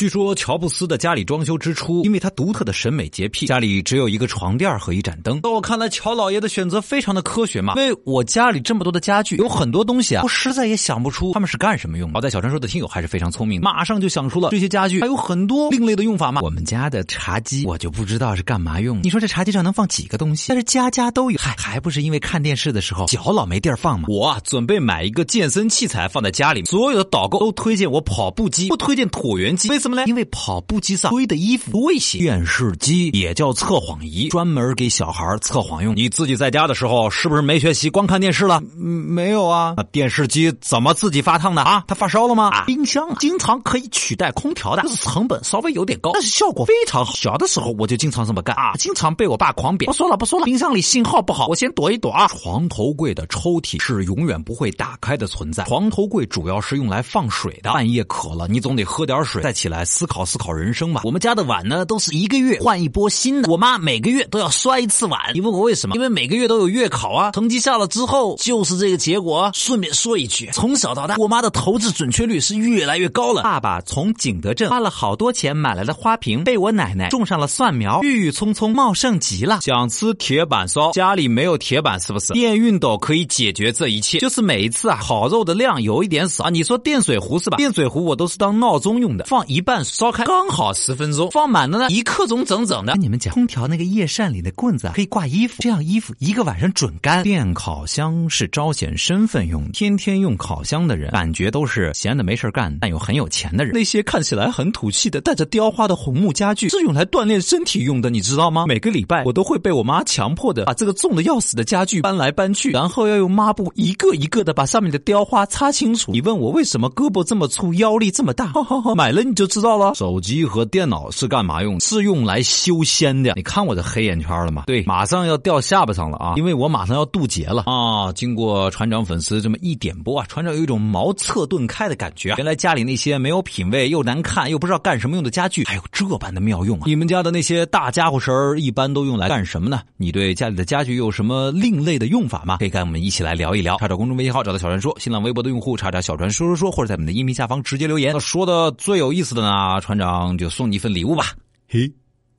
据说乔布斯的家里装修之初，因为他独特的审美洁癖，家里只有一个床垫和一盏灯。在我看来，乔老爷的选择非常的科学嘛，因为我家里这么多的家具，有很多东西啊，我实在也想不出他们是干什么用。好在小传说的听友还是非常聪明，马上就想出了这些家具还有很多另类的用法嘛。我们家的茶几，我就不知道是干嘛用。你说这茶几上能放几个东西？但是家家都有，嗨，还不是因为看电视的时候脚老没地儿放吗？我啊，准备买一个健身器材放在家里，所有的导购都推荐我跑步机，不推荐椭圆机，为什么？因为跑步机上堆的衣服多一些，电视机也叫测谎仪，专门给小孩测谎用。你自己在家的时候是不是没学习，光看电视了？嗯，没有啊。那电视机怎么自己发烫的啊？它发烧了吗？啊，冰箱啊，经常可以取代空调的，就是成本稍微有点高，但是效果非常好。小的时候我就经常这么干啊，经常被我爸狂扁。不说了，不说了，冰箱里信号不好，我先躲一躲啊。床头柜的抽屉是永远不会打开的存在，床头柜主要是用来放水的，半夜渴了，你总得喝点水再起来。思考思考人生吧。我们家的碗呢，都是一个月换一波新的。我妈每个月都要摔一次碗。你问我为什么？因为每个月都有月考啊，成绩下了之后就是这个结果。顺便说一句，从小到大，我妈的投掷准确率是越来越高了。爸爸从景德镇花了好多钱买来的花瓶，被我奶奶种上了蒜苗，郁郁葱葱，茂盛极了。想吃铁板烧，家里没有铁板是不是？电熨斗可以解决这一切，就是每一次啊，烤肉的量有一点少。你说电水壶是吧？电水壶我都是当闹钟用的，放一半。烧开刚好十分钟，放满了呢一刻钟整整的。跟你们讲，空调那个叶扇里的棍子可以挂衣服，这样衣服一个晚上准干。电烤箱是彰显身份用，天天用烤箱的人，感觉都是闲的没事干但又很有钱的人。那些看起来很土气的带着雕花的红木家具，是用来锻炼身体用的，你知道吗？每个礼拜我都会被我妈强迫的把这个重的要死的家具搬来搬去，然后要用抹布一个一个的把上面的雕花擦清楚。你问我为什么胳膊这么粗，腰力这么大？买了你就知。道了，手机和电脑是干嘛用？是用来修仙的。你看我这黑眼圈了吗？对，马上要掉下巴上了啊！因为我马上要渡劫了啊！经过船长粉丝这么一点拨啊，船长有一种茅塞顿开的感觉！原来家里那些没有品位又难看又不知道干什么用的家具，还有这般的妙用啊！你们家的那些大家伙神儿一般都用来干什么呢？你对家里的家具有什么另类的用法吗？可以跟我们一起来聊一聊。查找公众微信号，找到小传说，新浪微博的用户查找小传说说说，或者在我们的音频下方直接留言。说的最有意思的呢？啊，船长就送你一份礼物吧，嘿，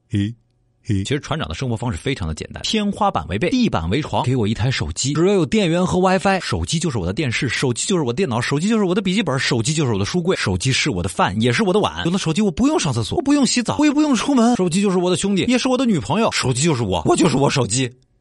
嘿，嘿。其实船长的生活方式非常的简单，天花板为被，地板为床，给我一台手机，只要有电源和 WiFi，手机就是我的电视，手机就是我电脑，手机就是我的笔记本，手机就是我的书柜，手机是我的饭，也是我的碗。有了手机，我不用上厕所，我不用洗澡，我也不用出门，手机就是我的兄弟，也是我的女朋友，手机就是我，我就是我手机。